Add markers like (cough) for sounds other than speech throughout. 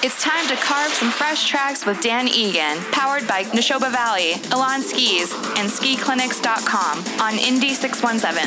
It's time to carve some fresh tracks with Dan Egan, powered by Nashoba Valley, Elan Skis, and SkiClinics.com on Indie 617.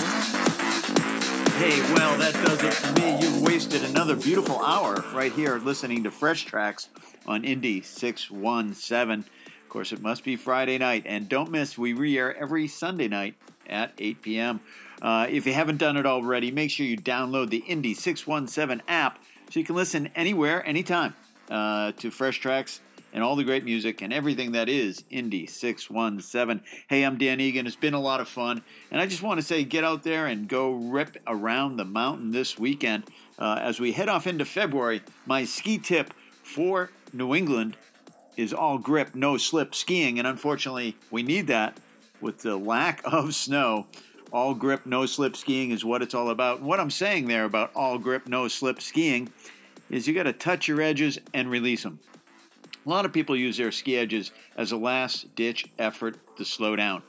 Hey, well, that does it for me. You've wasted another beautiful hour right here listening to Fresh Tracks on Indie 617. Of course, it must be Friday night. And don't miss, we re air every Sunday night at 8 p.m. Uh, if you haven't done it already, make sure you download the Indie 617 app so you can listen anywhere, anytime uh, to Fresh Tracks and all the great music and everything that is Indie 617. Hey, I'm Dan Egan. It's been a lot of fun. And I just want to say get out there and go rip around the mountain this weekend. Uh, as we head off into February, my ski tip for New England is all grip, no slip skiing. And unfortunately, we need that with the lack (laughs) of snow. All grip, no slip skiing is what it's all about. And what I'm saying there about all grip, no slip skiing is you got to touch your edges and release them. A lot of people use their ski edges as a last ditch effort to slow down.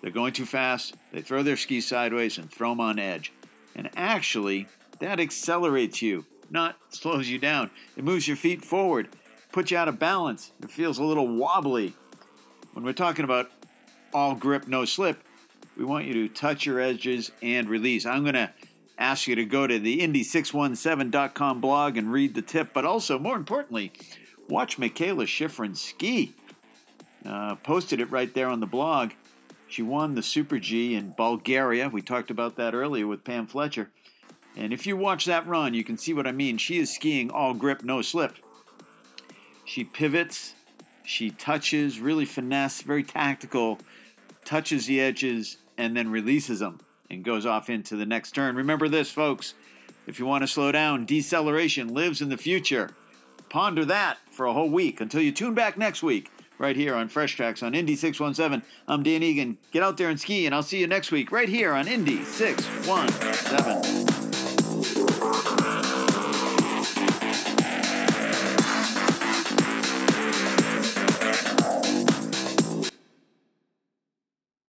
They're going too fast, they throw their skis sideways and throw them on edge. And actually, that accelerates you, not slows you down. It moves your feet forward, puts you out of balance. It feels a little wobbly. When we're talking about all grip, no slip, we want you to touch your edges and release. I'm going to ask you to go to the Indie617.com blog and read the tip, but also, more importantly, watch Mikaela Shiffrin ski. Uh, posted it right there on the blog. She won the Super G in Bulgaria. We talked about that earlier with Pam Fletcher. And if you watch that run, you can see what I mean. She is skiing all grip, no slip. She pivots, she touches, really finesse, very tactical, touches the edges, and then releases them and goes off into the next turn. Remember this, folks. If you want to slow down, deceleration lives in the future. Ponder that for a whole week until you tune back next week, right here on Fresh Tracks on Indie 617. I'm Dan Egan. Get out there and ski, and I'll see you next week, right here on Indie 617.